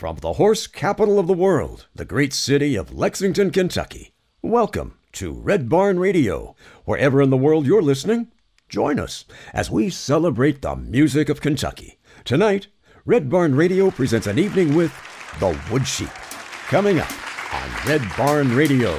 From the horse capital of the world, the great city of Lexington, Kentucky, welcome to Red Barn Radio. Wherever in the world you're listening, join us as we celebrate the music of Kentucky. Tonight, Red Barn Radio presents an evening with The Wood Sheep. Coming up on Red Barn Radio.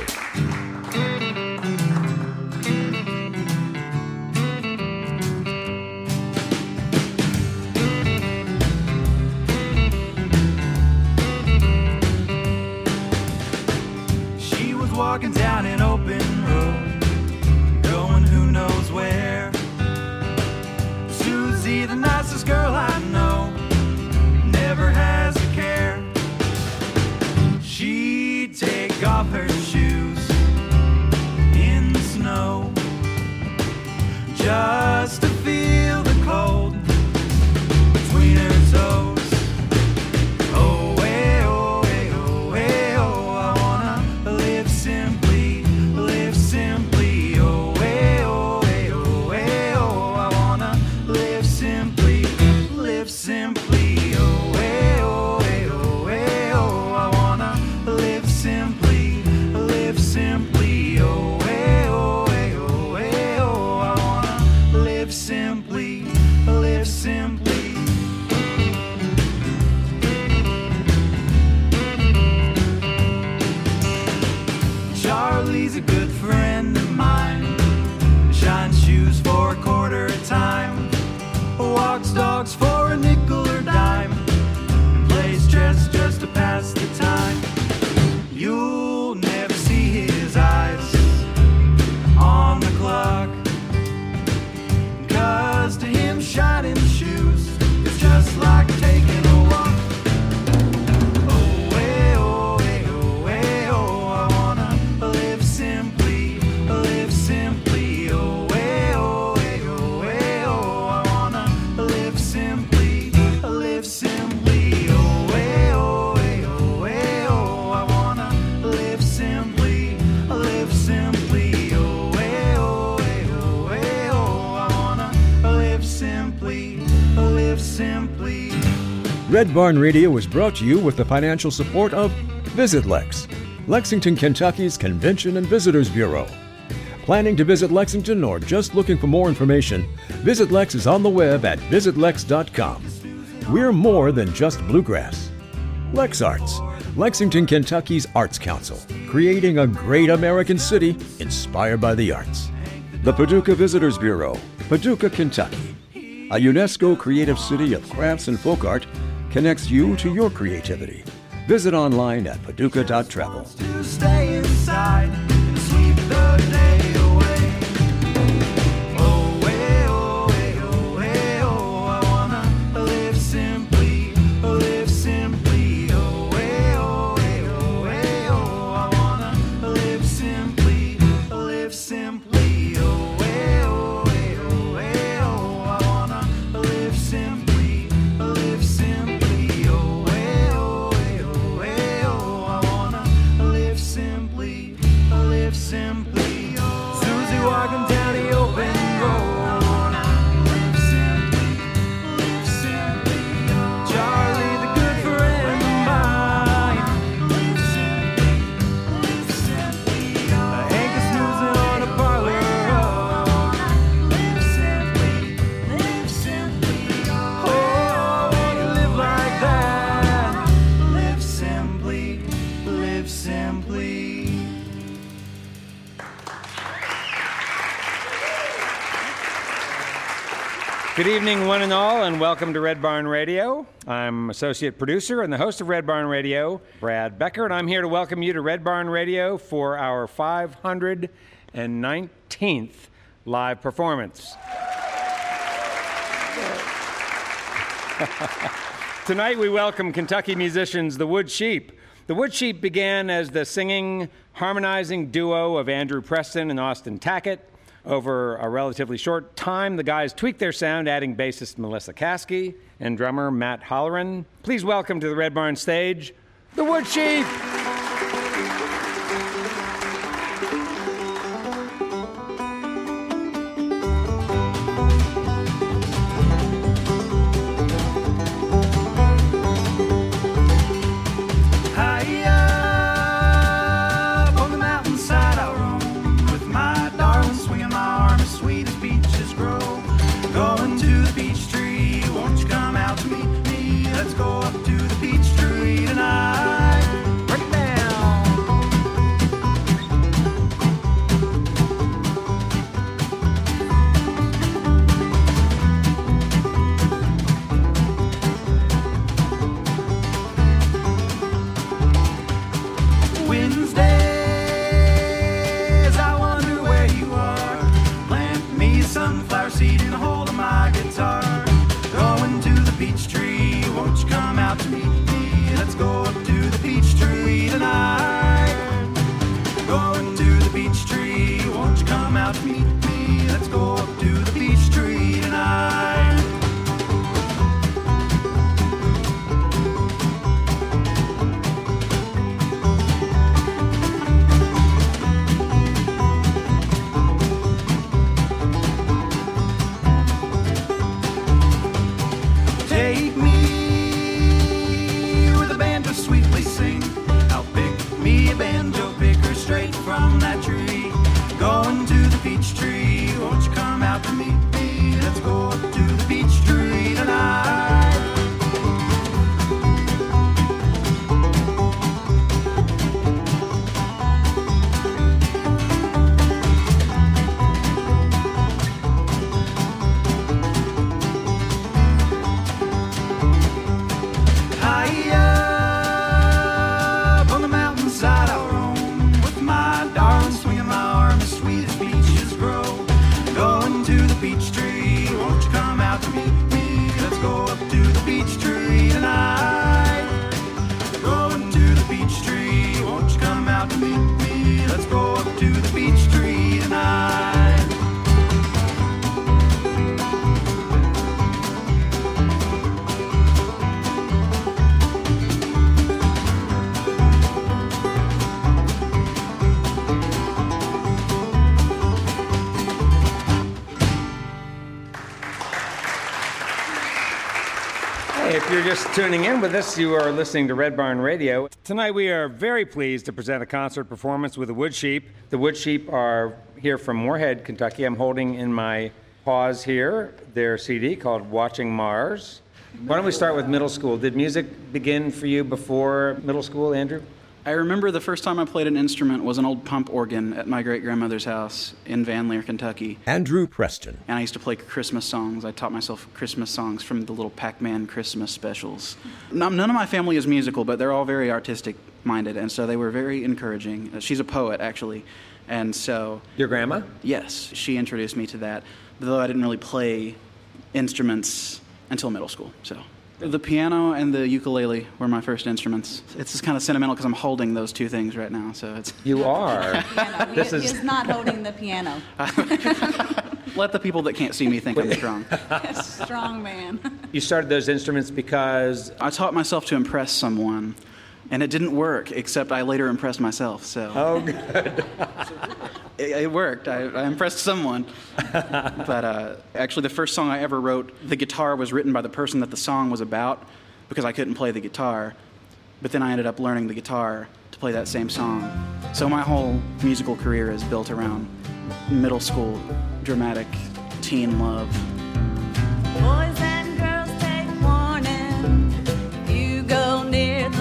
Red Barn Radio was brought to you with the financial support of Visit Lex, Lexington, Kentucky's Convention and Visitors Bureau. Planning to visit Lexington or just looking for more information, Visit Lex is on the web at visitlex.com. We're more than just bluegrass. Lex Arts, Lexington, Kentucky's Arts Council, creating a great American city inspired by the arts. The Paducah Visitors Bureau, Paducah, Kentucky. A UNESCO creative city of crafts and folk art connects you to your creativity. Visit online at paducah.travel. Good evening, one and all, and welcome to Red Barn Radio. I'm associate producer and the host of Red Barn Radio, Brad Becker, and I'm here to welcome you to Red Barn Radio for our 519th live performance. Tonight we welcome Kentucky musicians The Wood Sheep. The Wood Sheep began as the singing, harmonizing duo of Andrew Preston and Austin Tackett. Over a relatively short time, the guys tweaked their sound, adding bassist Melissa Kasky and drummer Matt Holleran. Please welcome to the Red Barn stage, The Wood Sheep! Me? If you're just tuning in with us, you are listening to Red Barn Radio. Tonight, we are very pleased to present a concert performance with the Wood Sheep. The Wood Sheep are here from Morehead, Kentucky. I'm holding in my paws here their CD called Watching Mars. Why don't we start with middle school? Did music begin for you before middle school, Andrew? I remember the first time I played an instrument was an old pump organ at my great grandmother's house in Van Lear, Kentucky. Andrew Preston. And I used to play Christmas songs. I taught myself Christmas songs from the little Pac Man Christmas specials. None none of my family is musical, but they're all very artistic minded, and so they were very encouraging. Uh, She's a poet, actually. And so, Your grandma? yes, she introduced me to that, though I didn't really play instruments until middle school. So. The piano and the ukulele were my first instruments. It's just kind of sentimental because I'm holding those two things right now. So it's You are. piano. This he is- is not holding the piano. let the people that can't see me think I'm strong. Strong man. you started those instruments because I taught myself to impress someone, and it didn't work. Except I later impressed myself. So oh, good. it, it worked. I, I impressed someone. but uh, actually, the first song I ever wrote, the guitar was written by the person that the song was about, because I couldn't play the guitar. But then I ended up learning the guitar to play that same song. So my whole musical career is built around middle school dramatic teen love. Boys and girls take warning. You go near the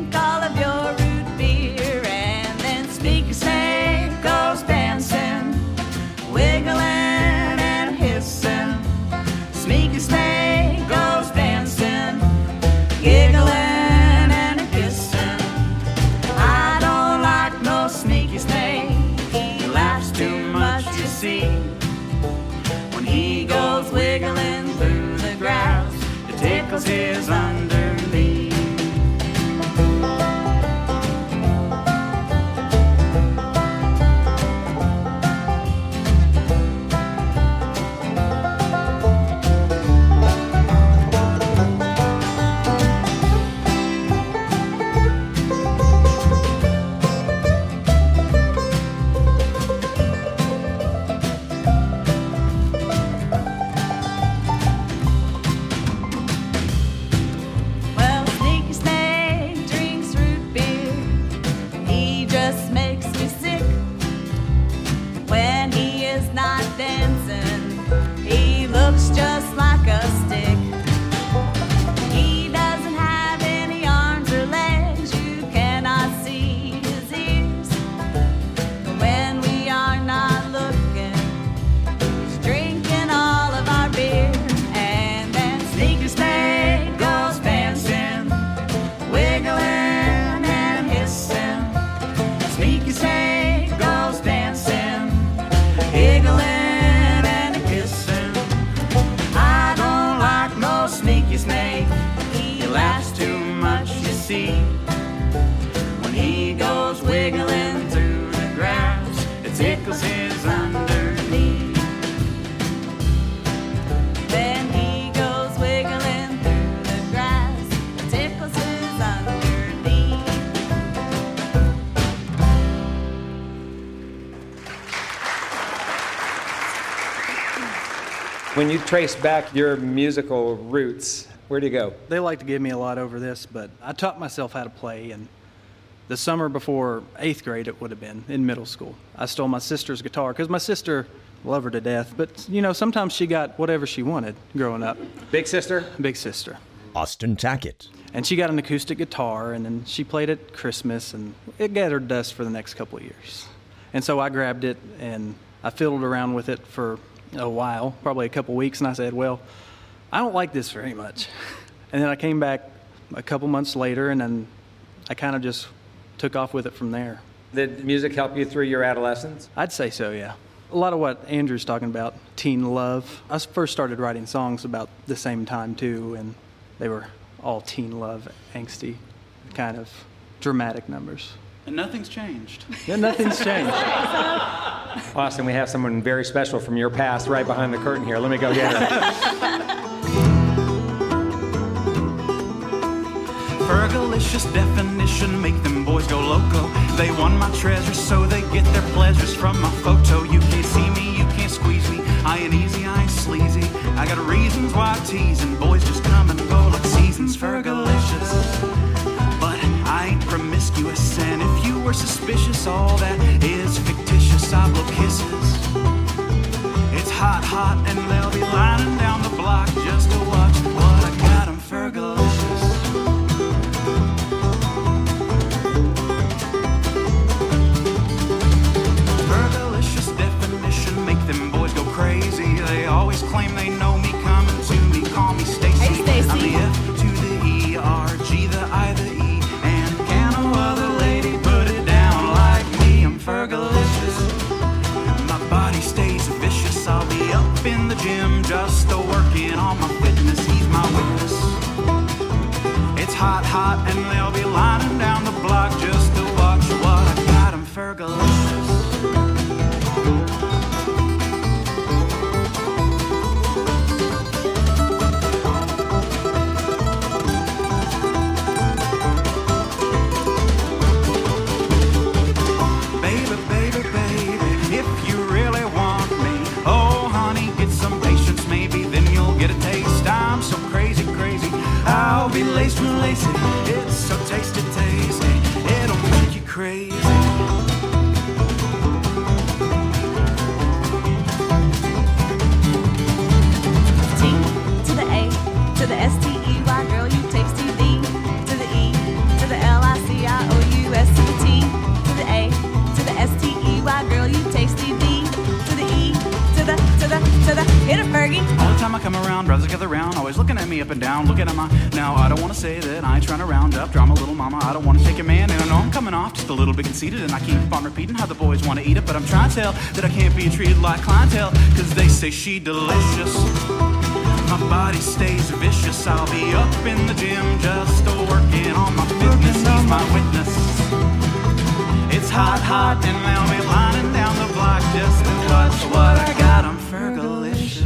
When you trace back your musical roots, where do you go? They like to give me a lot over this, but I taught myself how to play. And the summer before eighth grade, it would have been in middle school, I stole my sister's guitar because my sister loved her to death. But you know, sometimes she got whatever she wanted growing up. Big sister? Big sister. Austin Tackett. And she got an acoustic guitar, and then she played it Christmas, and it gathered dust for the next couple of years. And so I grabbed it and I fiddled around with it for a while, probably a couple weeks, and I said, Well, I don't like this very much. And then I came back a couple months later, and then I kind of just took off with it from there. Did music help you through your adolescence? I'd say so, yeah. A lot of what Andrew's talking about, teen love. I first started writing songs about the same time, too, and they were all teen love, angsty, kind of dramatic numbers. And nothing's changed. Yeah, nothing's changed. Austin, we have someone very special from your past right behind the curtain here. Let me go get her. Fergalicious definition make them boys go loco. They want my treasure, so they get their pleasures from my photo. You can't see me, you can't squeeze me. I ain't easy, I ain't sleazy. I got reasons why I'm teasing. Boys just come and go like seasons. Fergalicious. But I ain't promiscuous, and if you were suspicious, all that is fictitious. I blow kisses. Conceited, and I keep on repeating how the boys wanna eat it, but I'm trying to tell that I can't be treated like clientele, cause they say she delicious. My body stays vicious, I'll be up in the gym just working on my fitness. He's my witness. It's hot, hot, and they'll be lining down the block just to watch what I got 'em Fergalicious.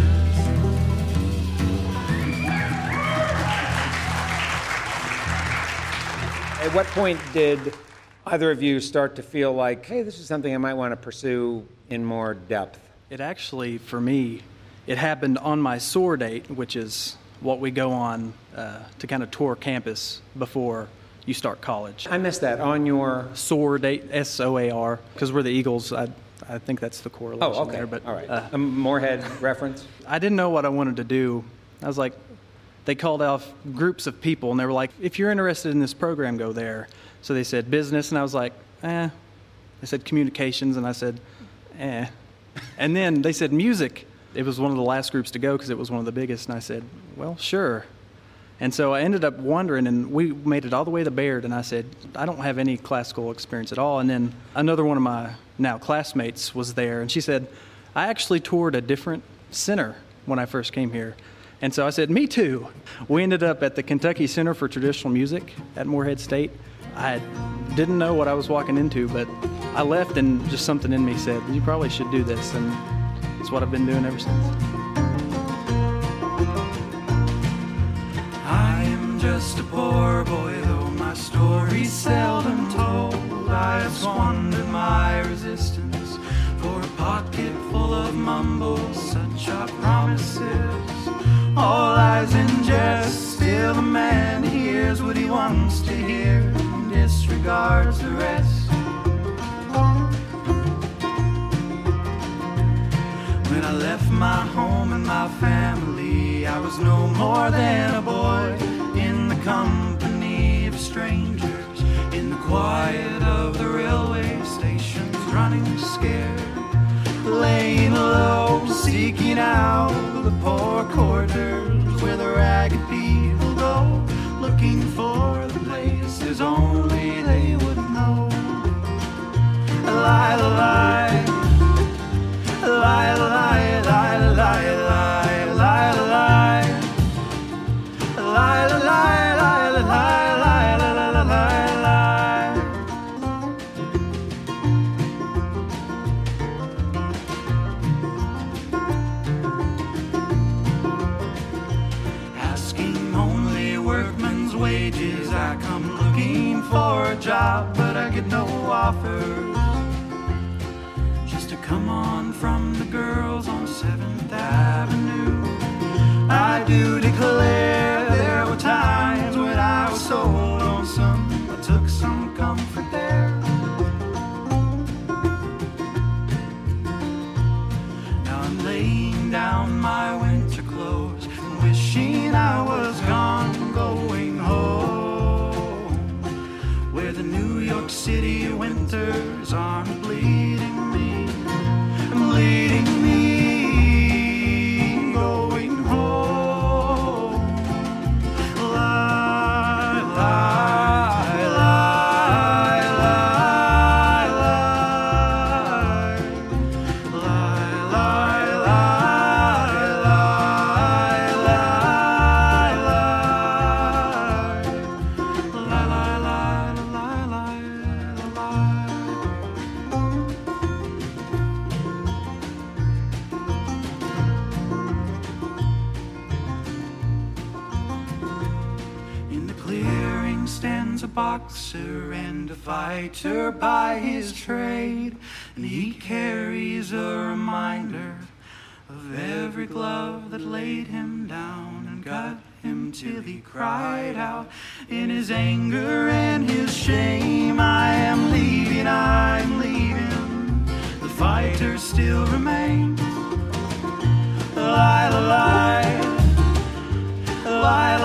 At what point did either of you start to feel like, hey, this is something I might want to pursue in more depth? It actually, for me, it happened on my SOAR date, which is what we go on uh, to kind of tour campus before you start college. I missed that on your. SOAR date, S O A R, because we're the Eagles. I, I think that's the correlation Oh, okay. there. But All right. uh, a Morehead reference. I didn't know what I wanted to do. I was like, they called off groups of people, and they were like, if you're interested in this program, go there. So they said business, and I was like, eh. They said communications, and I said, eh. And then they said music. It was one of the last groups to go because it was one of the biggest, and I said, well, sure. And so I ended up wondering, and we made it all the way to Baird, and I said, I don't have any classical experience at all. And then another one of my now classmates was there, and she said, I actually toured a different center when I first came here. And so I said, Me too. We ended up at the Kentucky Center for Traditional Music at Morehead State. I didn't know what I was walking into, but I left, and just something in me said, You probably should do this. And it's what I've been doing ever since. I am just a poor boy, though my story's seldom told. I have squandered my resistance for a pocket full of mumbles. Such are promises. All lies in jest. Still, the man hears what he wants to hear and disregards the rest. Just to come on from the girls fighter by his trade, and he carries a reminder of every glove that laid him down and cut him till he cried out in his anger and his shame. I am leaving, I'm leaving. The fighter still remains. Lie, lie, lie, lie,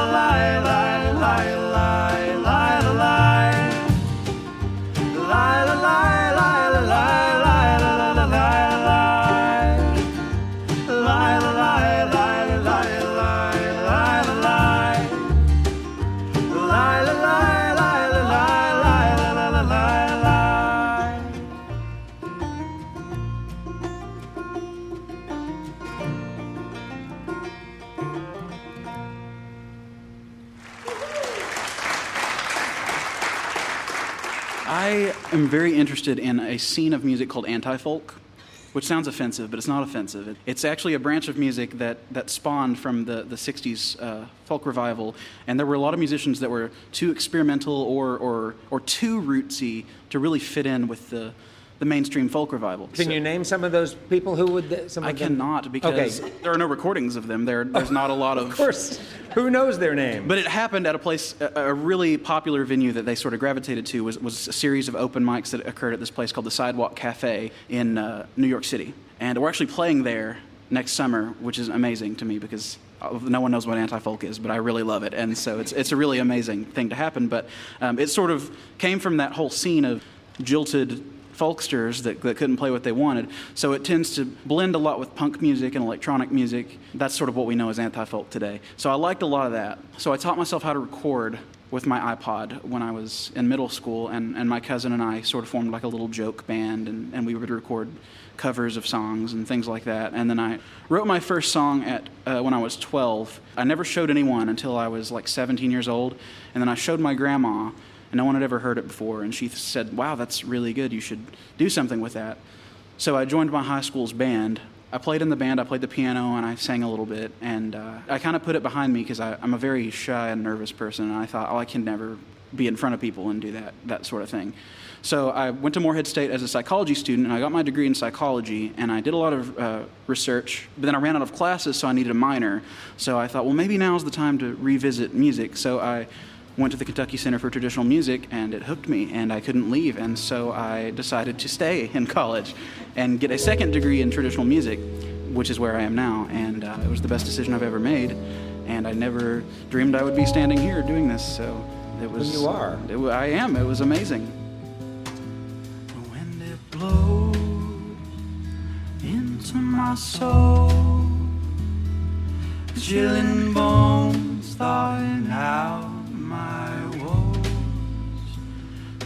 very interested in a scene of music called anti-folk, which sounds offensive, but it's not offensive. It- It's actually a branch of music that, that spawned from the, the 60s uh, folk revival, and there were a lot of musicians that were too experimental or, or, or too rootsy to really fit in with the, the mainstream folk revival. Can So- you name some of those people who would? Some I cannot because Okay. there are no recordings of them. There, there's not a lot of. Of course. Who knows their name? But it happened at a place, a, a really popular venue that they sort of gravitated to was, was a series of open mics that occurred at this place called the Sidewalk Cafe in uh, New York City. And we're actually playing there next summer, which is amazing to me because uh, no one knows what anti-folk is, but I really love it. And so it's, it's a really amazing thing to happen. But um, it sort of came from that whole scene of jilted folksters that, that couldn't play what they wanted. So it tends to blend a lot with punk music and electronic music. That's sort of what we know as anti folk today. So I liked a lot of that. So I taught myself how to record with my iPod when I was in middle school, and, and my cousin and I sort of formed like a little joke band, and, and we would record covers of songs and things like that. And then I wrote my first song at uh, when I was 12. I never showed anyone until I was like 17 years old, and then I showed my grandma, and no one had ever heard it before. And she said, Wow, that's really good. You should do something with that. So I joined my high school's band. I played in the band, I played the piano, and I sang a little bit. And uh, I kind of put it behind me because I'm a very shy and nervous person. And I thought, oh, I can never be in front of people and do that that sort of thing. So I went to Morehead State as a psychology student, and I got my degree in psychology, and I did a lot of uh, research. But then I ran out of classes, so I needed a minor. So I thought, well, maybe now's the time to revisit music. So I went to the Kentucky Center for Traditional Music, and it hooked me, and I couldn't leave. And so I decided to stay in college and get a second degree in traditional music, which is where I am now. And uh, it was the best decision I've ever made. And I never dreamed I would be standing here doing this. So it was. you are. It, I am. It was amazing. The wind it blows into my soul, chilling bones, thawing out my woes.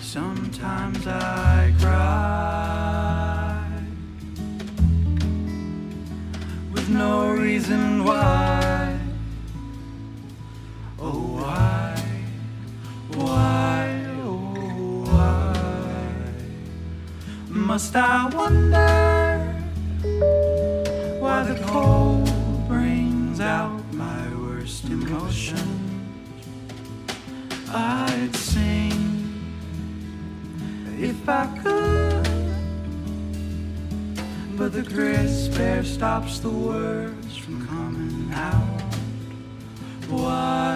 Sometimes I cry with no reason why. Oh, why, why, oh, why? Must I wonder why the cold brings out my worst emotions? If I could, but the crisp air stops the words from coming out. Why,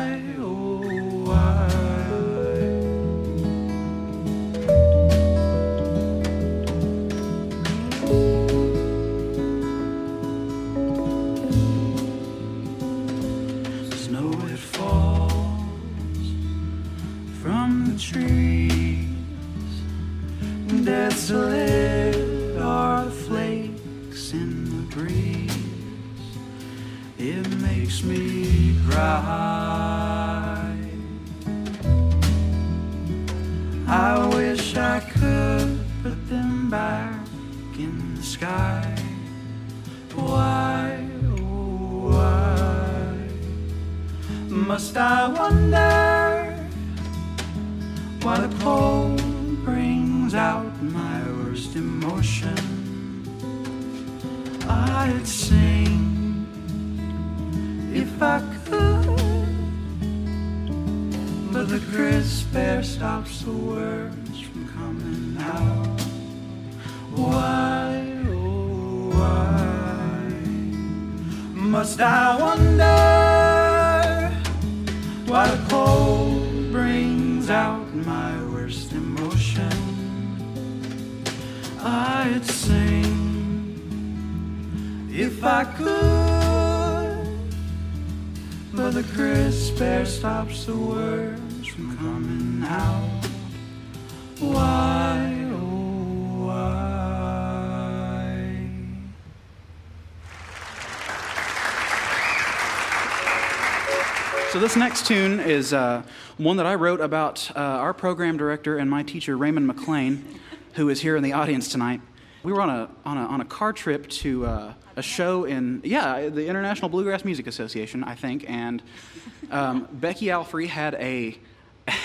I'd sing if I could, but the crisp air stops the words from coming out. Oh, why? So this next tune is uh, one that I wrote about uh, our program director and my teacher Raymond McLain, who is here in the audience tonight. We were on a on a, on a car trip to uh, a show in yeah the International Bluegrass Music Association, I think, and um, Becky Alfrey had a,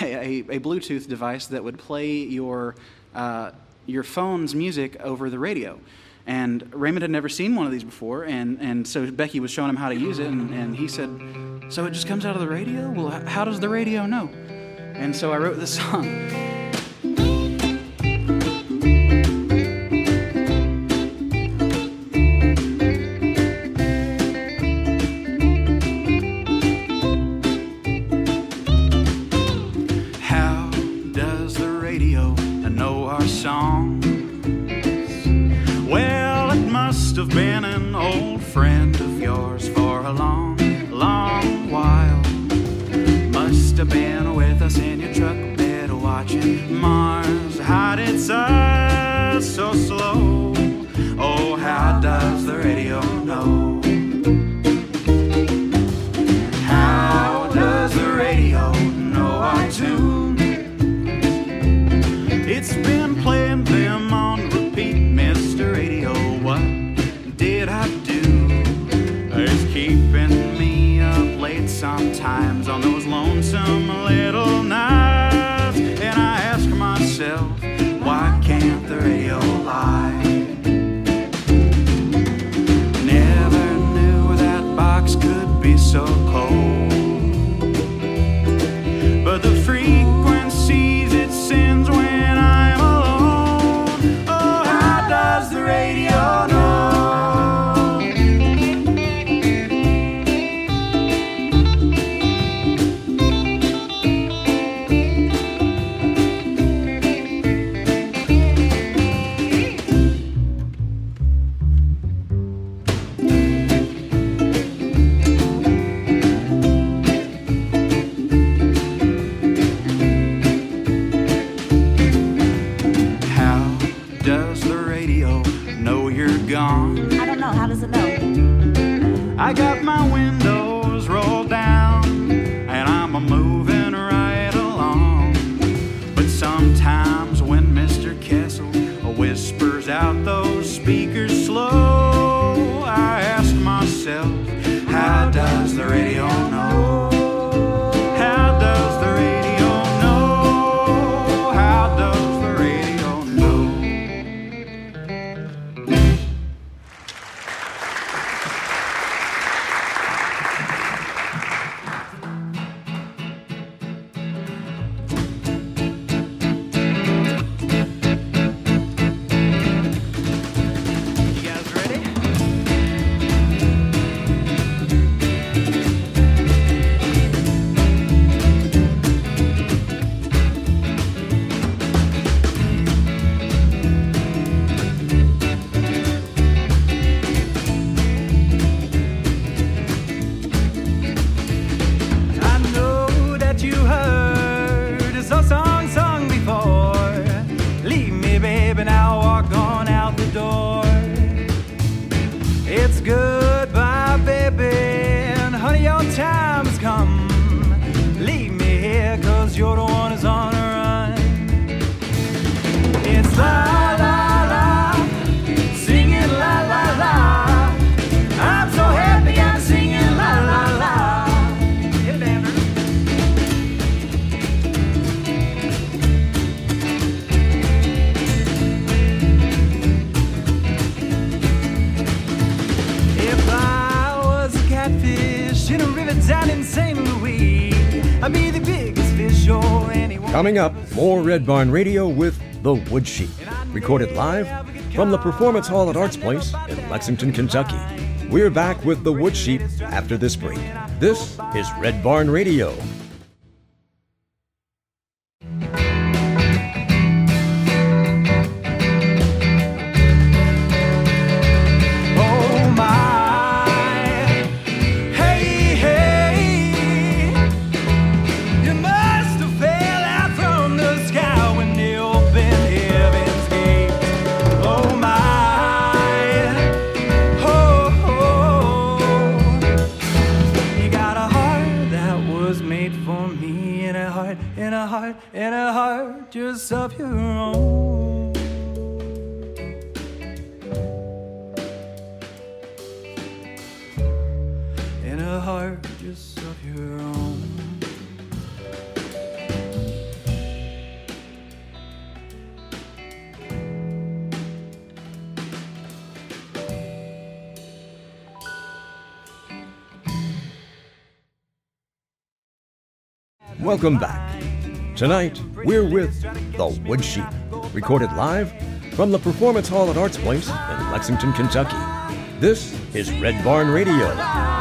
a a Bluetooth device that would play your uh, your phone's music over the radio. And Raymond had never seen one of these before, and, and so Becky was showing him how to use it, and, and he said, So it just comes out of the radio? Well, how does the radio know? And so I wrote this song. It's been Coming up, more Red Barn Radio with The Wood Sheep, recorded live from the Performance Hall at Arts Place in Lexington, Kentucky. We're back with The Wood Sheep after this break. This is Red Barn Radio. in a heart, in a heart, in a heart just of your own. In a heart just of your own. Welcome back. Tonight, we're with The Wood Sheep, recorded live from the Performance Hall at Arts Place in Lexington, Kentucky. This is Red Barn Radio.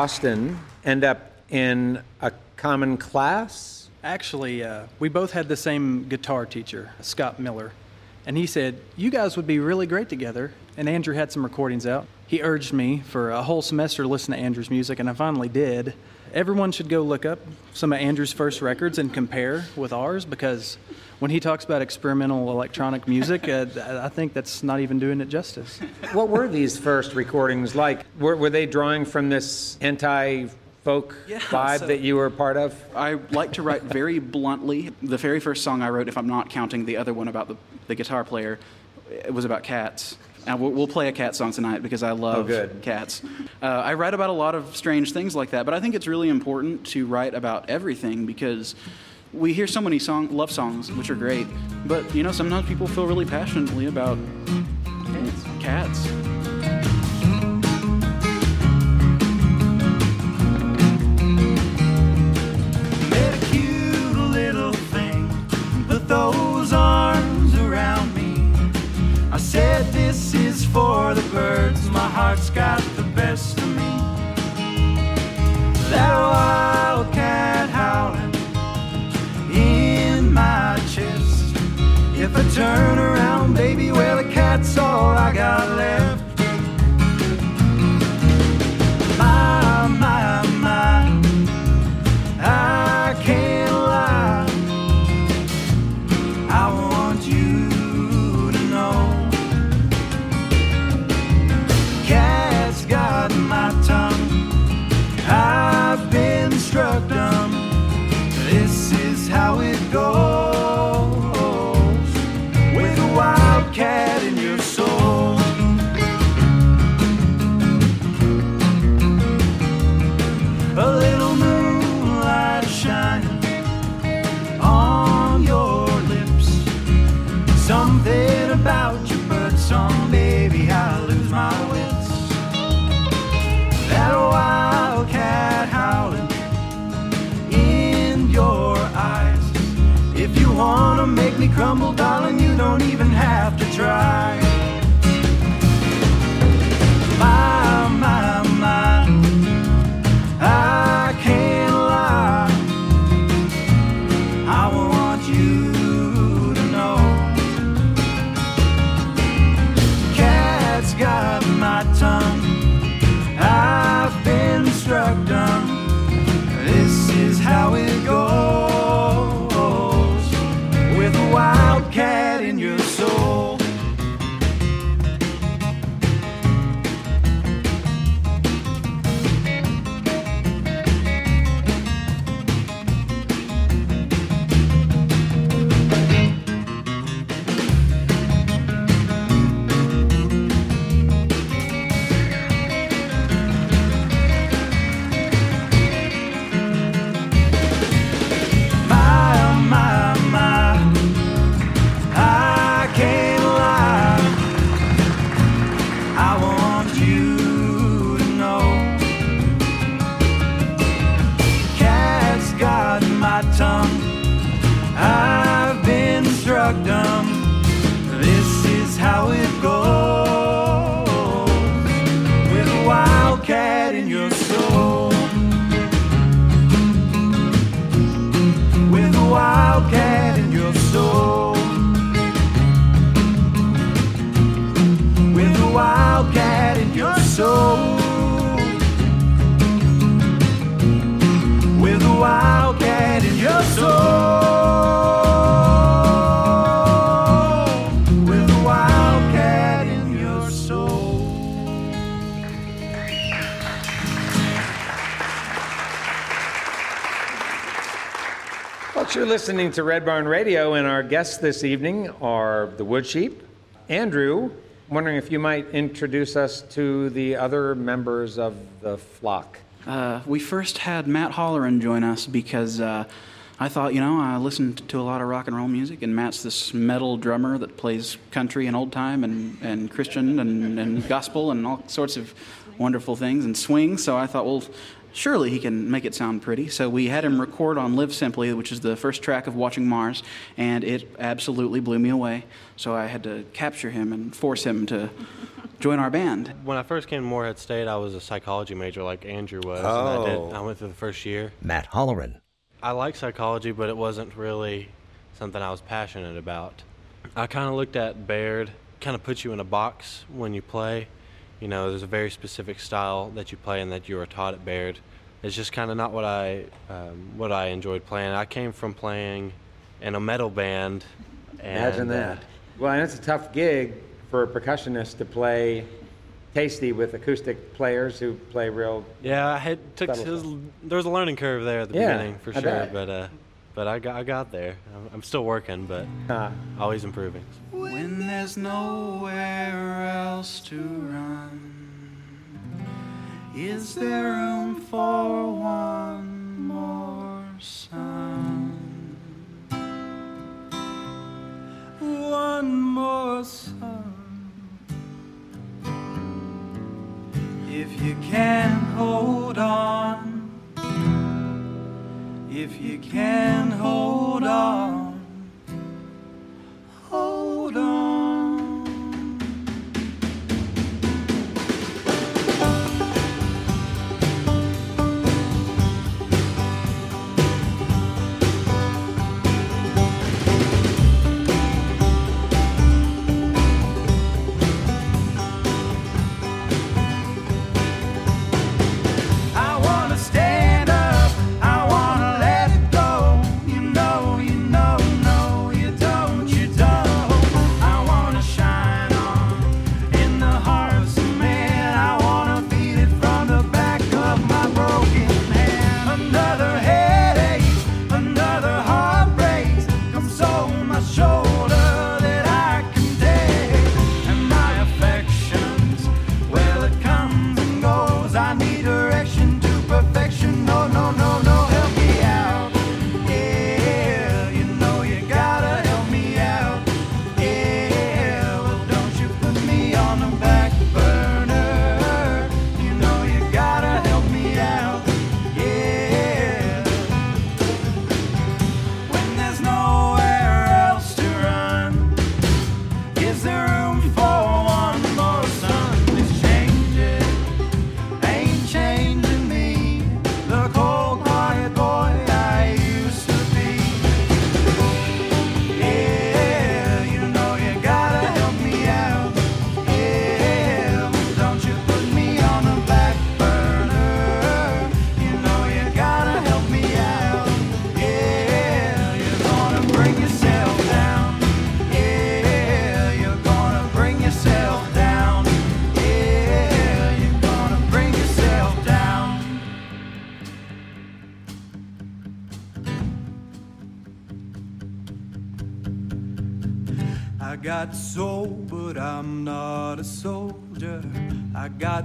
Austin end up in a common class? Actually, uh, we both had the same guitar teacher, Scott Miller. And he said, You guys would be really great together. And Andrew had some recordings out. He urged me for a whole semester to listen to Andrew's music, and I finally did. Everyone should go look up some of Andrew's first records and compare with ours because when he talks about experimental electronic music, uh, I think that's not even doing it justice. What were these first recordings like? Were, were they drawing from this anti folk Yeah, vibe so- that you were part of? I like to write very bluntly. The very first song I wrote, if I'm not counting the other one about the, the guitar player, it was about cats. And we'll, we'll play a cat song tonight because I love Oh, good. cats. Uh, I write about a lot of strange things like that, but I think it's really important to write about everything because we hear so many song, love songs, which are great, but you know, sometimes people feel really passionately about cats. Met a cute little thing, put those arms around me. I said, This is for the birds, my heart's got turn around, baby, well, the cat's all I got left. Crumble, darling, you don't even listening to Red Barn Radio, and our guests this evening are the Wood Sheep. Andrew, wondering if you might introduce us to the other members of the flock. Uh, we first had Matt Holleran join us because uh, I thought, you know, I listened to a lot of rock and roll music, and Matt's this metal drummer that plays country and old time and, and Christian and, and gospel and all sorts of wonderful things and swing. So I thought, well, surely he can make it sound pretty. So we had him record on Live Simply, which is the first track of Watching Mars, and it absolutely blew me away. So I had to capture him and force him to join our band. When I first came to Morehead State, I was a psychology major like Andrew was. And I, did, Oh. I went through the first year. Matt Holleran. I like psychology, but it wasn't really something I was passionate about. I kind of looked at Baird, kind of puts you in a box when you play. You know, there's a very specific style that you play and that you were taught at Baird. It's just kind of not what I um, what I enjoyed playing. I came from playing in a metal band. Imagine and, uh, that. Well, and it's a tough gig for a percussionist to play tasty with acoustic players who play real. Yeah, I had took his, there was a learning curve there at the Yeah, beginning for I sure, bet. but uh, but I got I got there. I'm, I'm still working, but Uh, always improving. When there's nowhere else to run, is there room for one more sun? One more sun. If you can hold on, if you can hold on. Hold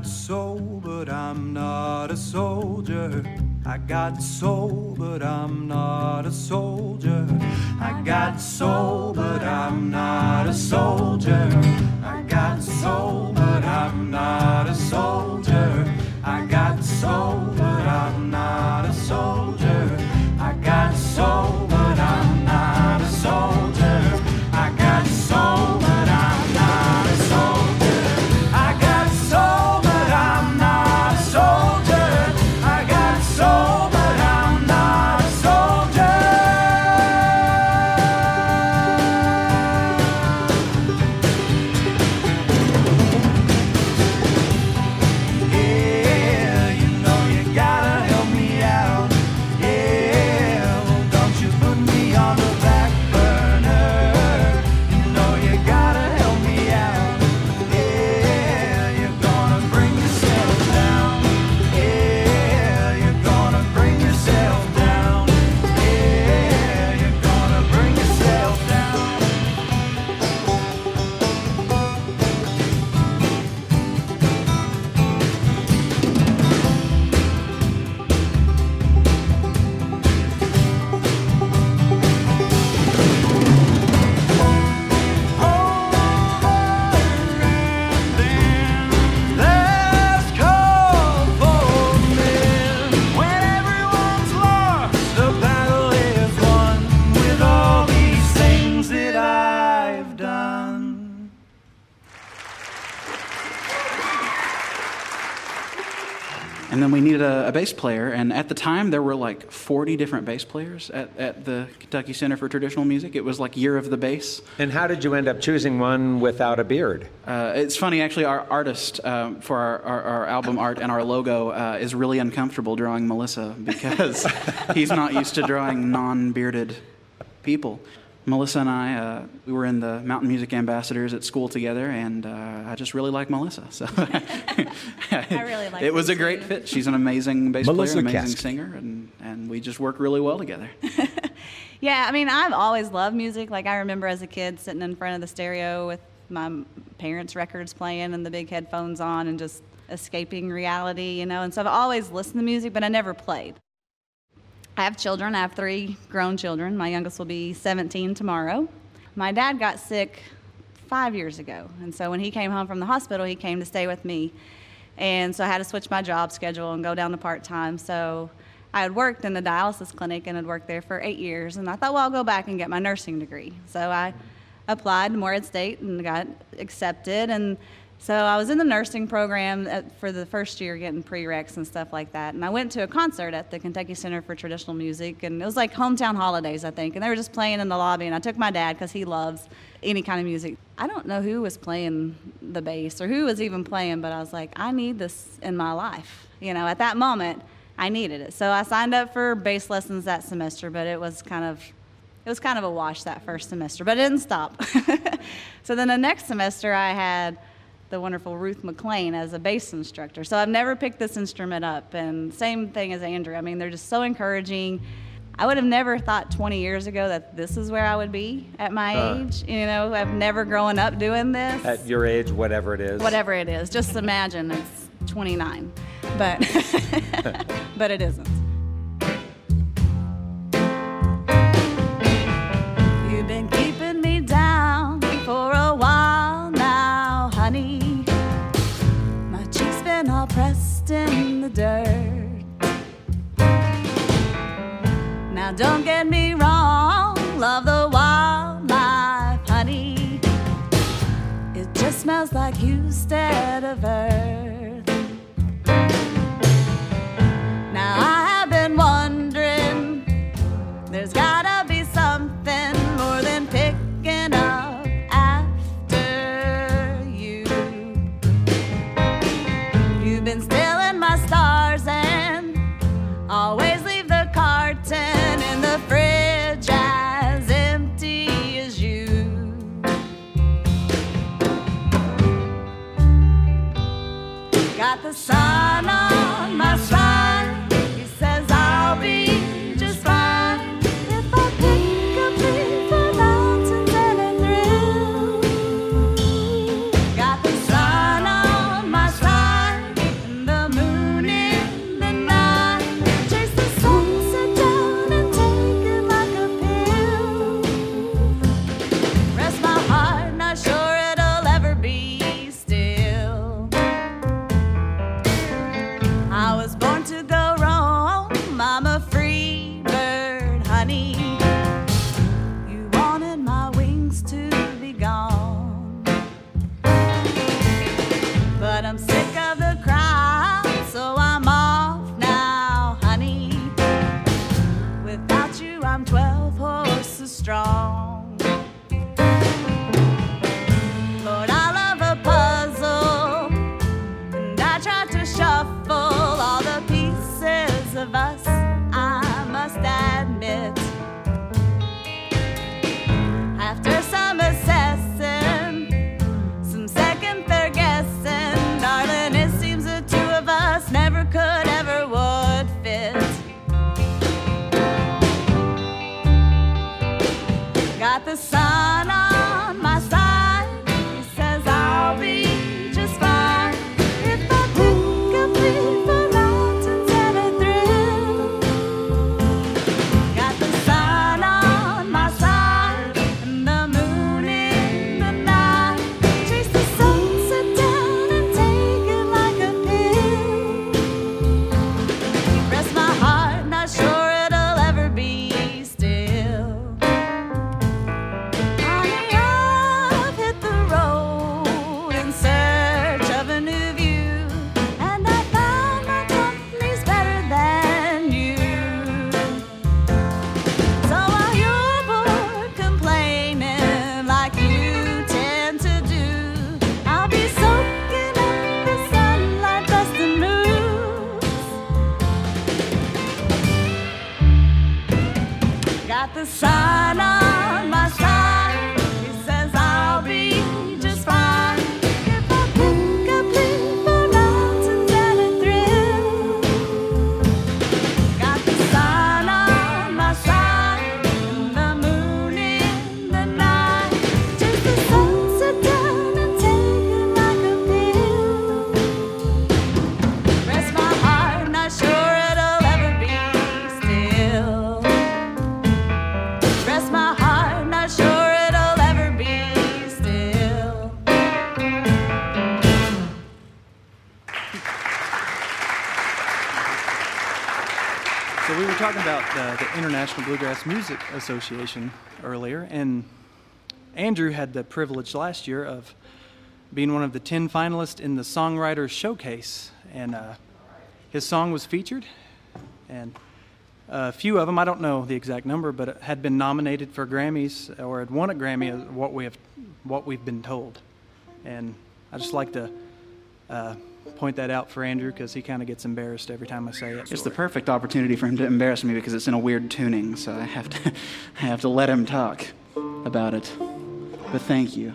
so then we needed a, a bass player, and at the time there were like 40 different bass players at, at the Kentucky Center for Traditional Music. It was like Year of the Bass. And how did you end up choosing one without a beard? Uh, it's funny, actually, our artist um, for our, our, our album art and our logo uh, is really uncomfortable drawing Melissa because he's not used to drawing non bearded people. Melissa and I, uh, we were in the Mountain Music Ambassadors at school together, and uh, I just really like Melissa. So I really like it. was a great too. fit. She's an amazing bass Melissa player, amazing Kask. singer, and, and we just work really well together. Yeah, I mean, I've always loved music. Like, I remember as a kid sitting in front of the stereo with my parents' records playing and the big headphones on and just escaping reality, you know. And so I've always listened to music, but I never played. I have children. I have three grown children. My youngest will be 17 tomorrow. My dad got sick five years ago. And so when he came home from the hospital, he came to stay with me. And so I had to switch my job schedule and go down to part time. So I had worked in the dialysis clinic and had worked there for eight years. And I thought, well, I'll go back and get my nursing degree. So I applied to Morehead State and got accepted. And so I was in the nursing program at, for the first year getting prereqs and stuff like that. And I went to a concert at the Kentucky Center for Traditional Music. And it was like hometown holidays, I think. And they were just playing in the lobby. And I took my dad because he loves any kind of music. I don't know who was playing the bass or who was even playing, but I was like, I need this in my life. You know, at that moment, I needed it. So I signed up for bass lessons that semester, but it was kind of it was kind of a wash that first semester, but it didn't stop. so then the next semester I had the wonderful Ruth McLain as a bass instructor. So I've never picked this instrument up and same thing as Andrew. I mean, they're just so encouraging. I would have never thought 20 years ago that this is where I would be at my Uh. age. You know, I've never grown up doing this At your age, whatever it is. whatever it is. Just imagine it's 29, but but it isn't. You've been keeping me down for a while all pressed in the dirt. Now don't get me wrong, love the wildlife, honey. It just smells like Husted of earth. Talking about the International Bluegrass Music Association earlier, and Andrew had the privilege last year of being one of the 10 finalists in the Songwriters Showcase, and uh, his song was featured, and a few of them, I don't know the exact number, but had been nominated for Grammys or had won a Grammy, what we have, what we've been told, and I just like to uh, point that out for Andrew because he kind of gets embarrassed every time I say it. It's the perfect opportunity for him to embarrass me because it's in a weird tuning, so I have to, I have to let him talk about it. But thank you.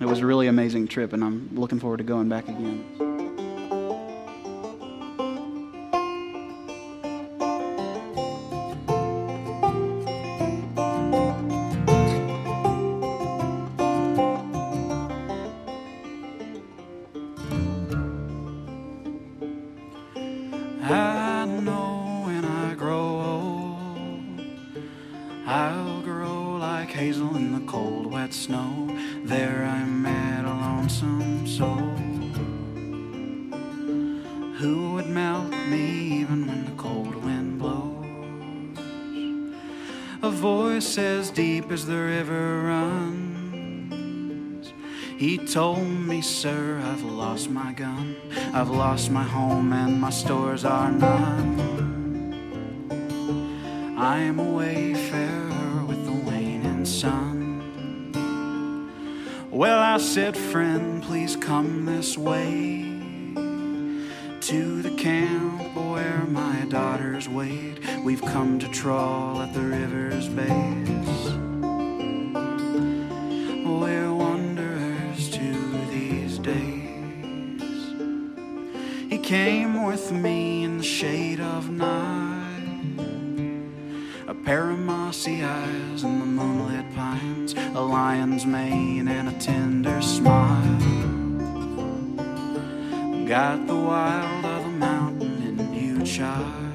It was a really amazing trip, and I'm looking forward to going back again. Told me, sir, I've lost my gun. I've lost my home and my stores are none. I am a wayfarer with the waning sun. Well, I said, friend, please come this way to the camp where my daughters wait. We've come to trawl at the river's base. Came with me in the shade of night. A pair of mossy eyes and the moonlit pines, a lion's mane and a tender smile. Got the wild of the mountain in you, child.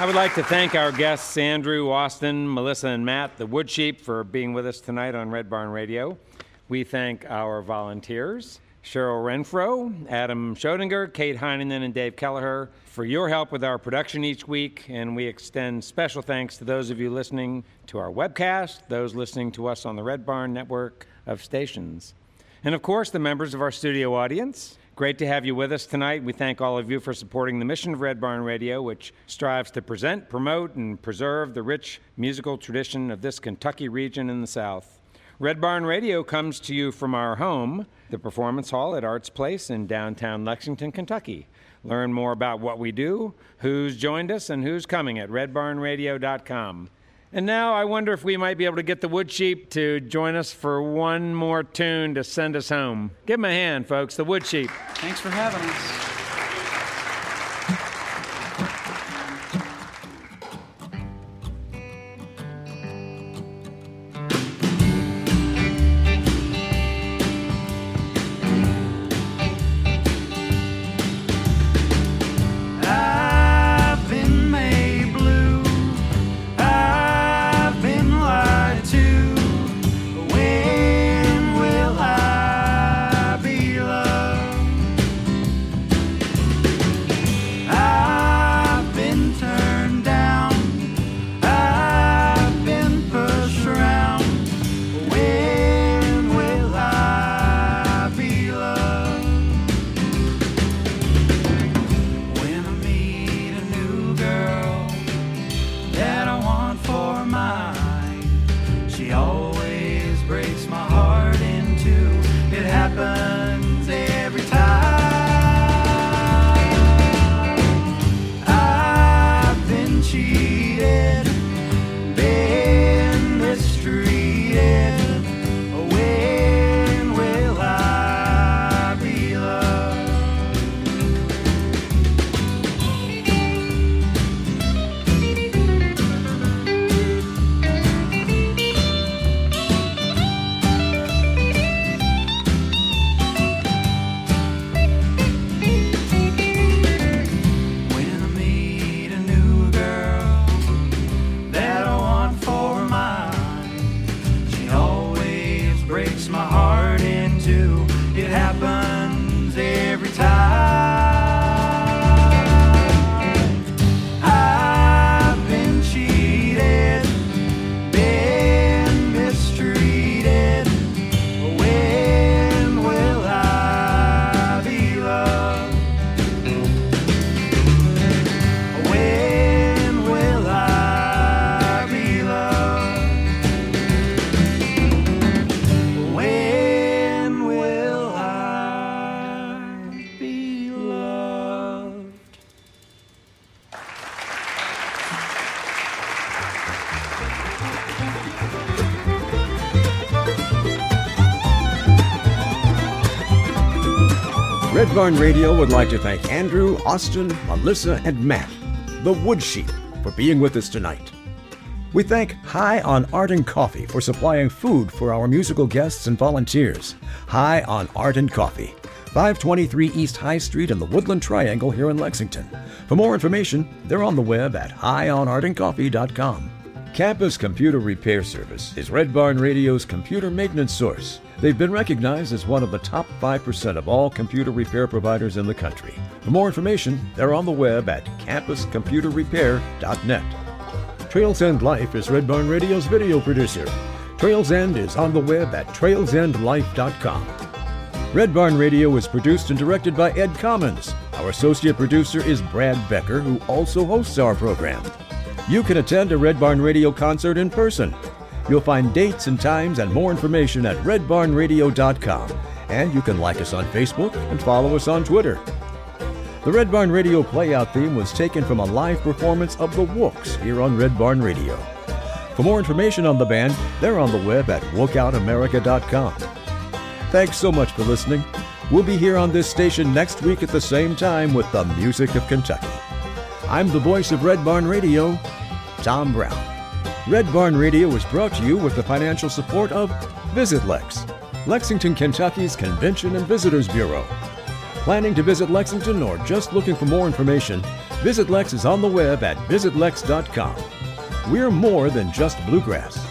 I would like to thank our guests, Andrew, Austin, Melissa, and Matt, the Wood Sheep, for being with us tonight on Red Barn Radio. We thank our volunteers, Cheryl Renfro, Adam Schodinger, Kate Heineman, and Dave Kelleher, for your help with our production each week. And we extend special thanks to those of you listening to our webcast, those listening to us on the Red Barn network of stations. And of course, the members of our studio audience. Great to have you with us tonight. We thank all of you for supporting the mission of Red Barn Radio, which strives to present, promote, and preserve the rich musical tradition of this Kentucky region in the South. Red Barn Radio comes to you from our home, the Performance Hall at Arts Place in downtown Lexington, Kentucky. Learn more about what we do, who's joined us, and who's coming at redbarnradio.com. And now I wonder if we might be able to get the Wood Sheep to join us for one more tune to send us home. Give them a hand, folks, the Wood Sheep. Thanks for having us. Red Radio would like to thank Andrew, Austin, Melissa, and Matt, the Wood Sheep, for being with us tonight. We thank High on Art and Coffee for supplying food for our musical guests and volunteers. High on Art and Coffee, 523 East High Street in the Woodland Triangle here in Lexington. For more information, they're on the web at highonartandcoffee.com. Campus Computer Repair Service is Red Barn Radio's computer maintenance source. They've been recognized as one of the top 5% of all computer repair providers in the country. For more information, they're on the web at campuscomputerrepair.net. Trails End Life is Red Barn Radio's video producer. Trails End is on the web at trailsendlife.com. Red Barn Radio is produced and directed by Ed Commons. Our associate producer is Brad Becker, who also hosts our program. You can attend a Red Barn Radio concert in person. You'll find dates and times and more information at redbarnradio.com. And you can like us on Facebook and follow us on Twitter. The Red Barn Radio playout theme was taken from a live performance of the Wooks here on Red Barn Radio. For more information on the band, they're on the web at wookoutamerica.com. Thanks so much for listening. We'll be here on this station next week at the same time with the music of Kentucky. I'm the voice of Red Barn Radio, Tom Brown. Red Barn Radio is brought to you with the financial support of Visit Lex, Lexington, Kentucky's Convention and Visitors Bureau. Planning to visit Lexington or just looking for more information, Visit Lex is on the web at visitlex.com. We're more than just bluegrass.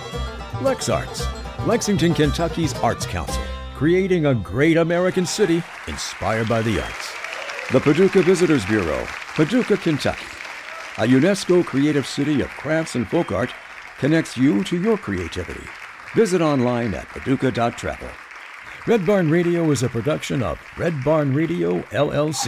Lex Arts, Lexington, Kentucky's Arts Council, creating a great American city inspired by the arts. The Paducah Visitors Bureau, Paducah, Kentucky. A UNESCO creative city of crafts and folk art connects you to your creativity. Visit online at paducah.travel. Red Barn Radio is a production of Red Barn Radio, LLC.